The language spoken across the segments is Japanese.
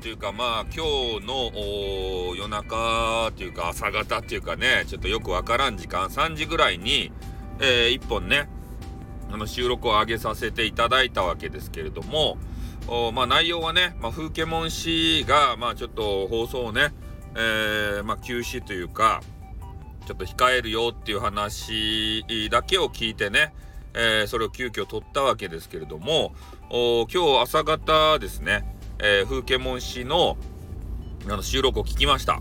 というかまあ今日の夜中っていうか朝方っていうかねちょっとよくわからん時間3時ぐらいに、えー、1本ねあの収録を上げさせていただいたわけですけれどもまあ内容はね、まあ、風景モン氏がまあちょっと放送をね、えー、まあ休止というかちょっと控えるよっていう話だけを聞いてね、えー、それを急遽取ったわけですけれども今日朝方ですね、えー、風景モン氏のあの収録を聞きました。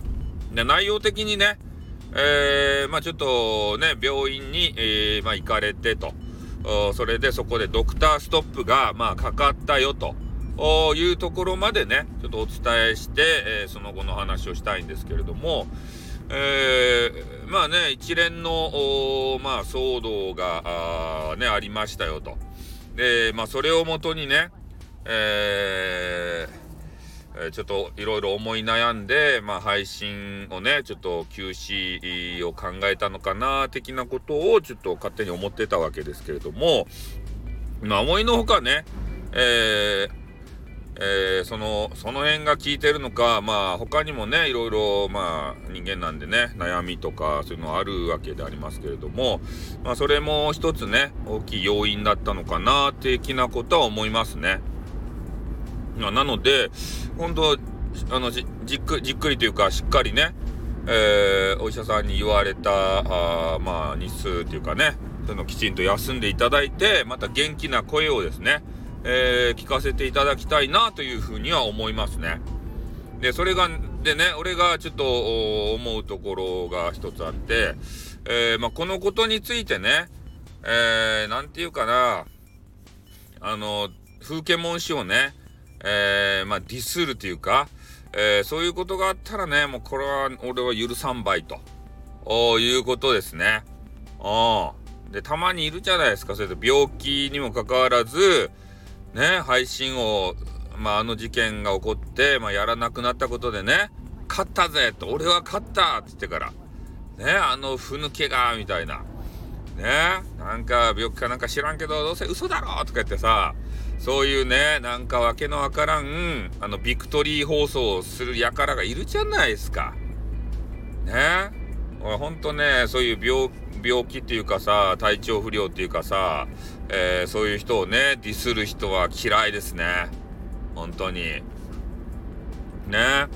で内容的にね、えー、まあちょっとね病院に、えー、まあ、行かれてと。それでそこでドクターストップがまあかかったよと。いうところまでねちょっとお伝えして、えー、その後の話をしたいんですけれども、えー、まあね一連のまあ騒動があ,、ね、ありましたよと。でまあそれをもとにね、えー、ちょっといろいろ思い悩んで、まあ、配信をねちょっと休止を考えたのかな的なことをちょっと勝手に思ってたわけですけれどもまあ思いのほかね、えーえー、その、その辺が効いてるのか、まあ、他にもね、いろいろ、まあ、人間なんでね、悩みとか、そういうのあるわけでありますけれども、まあ、それも一つね、大きい要因だったのかな、的なことは思いますね。なので、本当あのじ、じっくじっくりというか、しっかりね、えー、お医者さんに言われた、あまあ、日数というかね、そのきちんと休んでいただいて、また元気な声をですね、えー、聞かせていただきたいなというふうには思いますね。で、それが、でね、俺がちょっと思うところが一つあって、えー、まあ、このことについてね、えー、なんていうかな、あの、風景文詩をね、えー、まあ、ディスるというか、えー、そういうことがあったらね、もうこれは俺は許さんばいと、いうことですね。で、たまにいるじゃないですか、それで病気にもかかわらず、ね、配信を、まあ、あの事件が起こって、まあ、やらなくなったことでね、勝ったぜと、俺は勝ったって言ってから、ね、あの、ふぬけが、みたいな。ね、なんか病気かなんか知らんけど、どうせ嘘だろとか言ってさ、そういうね、なんかわけのわからん、あの、ビクトリー放送をする輩がいるじゃないですか。ね。ほんとね、そういう病、病気っていうかさ、体調不良っていうかさ、えー、そういう人をね、ディスる人は嫌いですね。本当に。ね。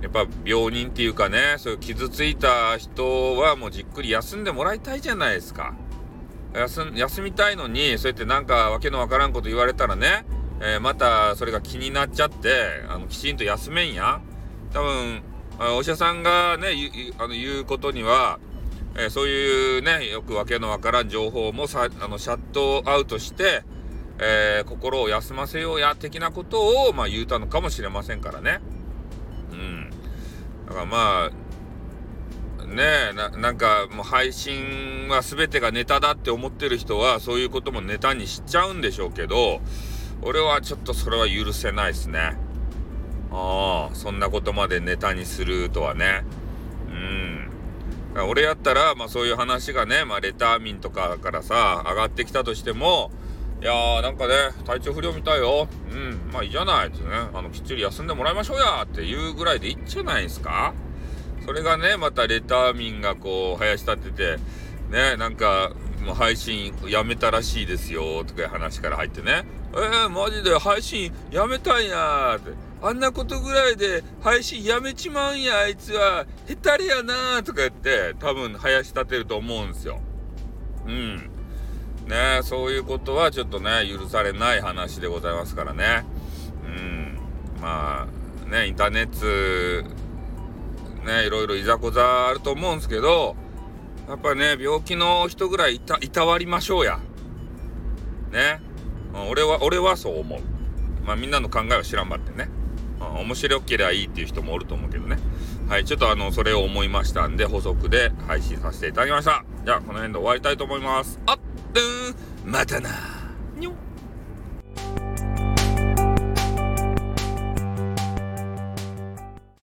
やっぱ病人っていうかね、そういう傷ついた人はもうじっくり休んでもらいたいじゃないですか。休みたいのに、そうやってなんかわけのわからんこと言われたらね、えー、またそれが気になっちゃって、あのきちんと休めんや。多分、お医者さんがね、あの言うことには、えー、そういうね、よくわけのわからん情報もさ、あの、シャットアウトして、えー、心を休ませようや、的なことを、まあ、言うたのかもしれませんからね。うん。だからまあ、ねえ、な、なんか、もう配信は全てがネタだって思ってる人は、そういうこともネタにしちゃうんでしょうけど、俺はちょっとそれは許せないですね。ああ、そんなことまでネタにするとはね。うん。俺やったら、まあそういう話がね、まあレター民とかからさ、上がってきたとしても、いやーなんかね、体調不良みたいよ。うん、まあいいじゃないってね、あの、きっちり休んでもらいましょうやっていうぐらいでいいんじゃないですか？それがね、またレター民がこう、林立てて、ね、なんか、もう配信やめたらしいですよ、とかいう話から入ってね、えー、マジで配信やめたんやって。あんなことぐらいで配信やめちまうんや、あいつは。へたれやなとか言って、多分林立てると思うんですよ。うん。ねそういうことはちょっとね、許されない話でございますからね。うん。まあ、ね、インターネット、ね、いろいろいざこざあると思うんすけど、やっぱね、病気の人ぐらいいた、いたわりましょうや。ね。俺は、俺はそう思う。まあみんなの考えは知らんばってね。面白ければいいっていう人もおると思うけどね。はい、ちょっとあの、それを思いましたんで、補足で配信させていただきました。じゃあ、この辺で終わりたいと思います。あっ、またなにょ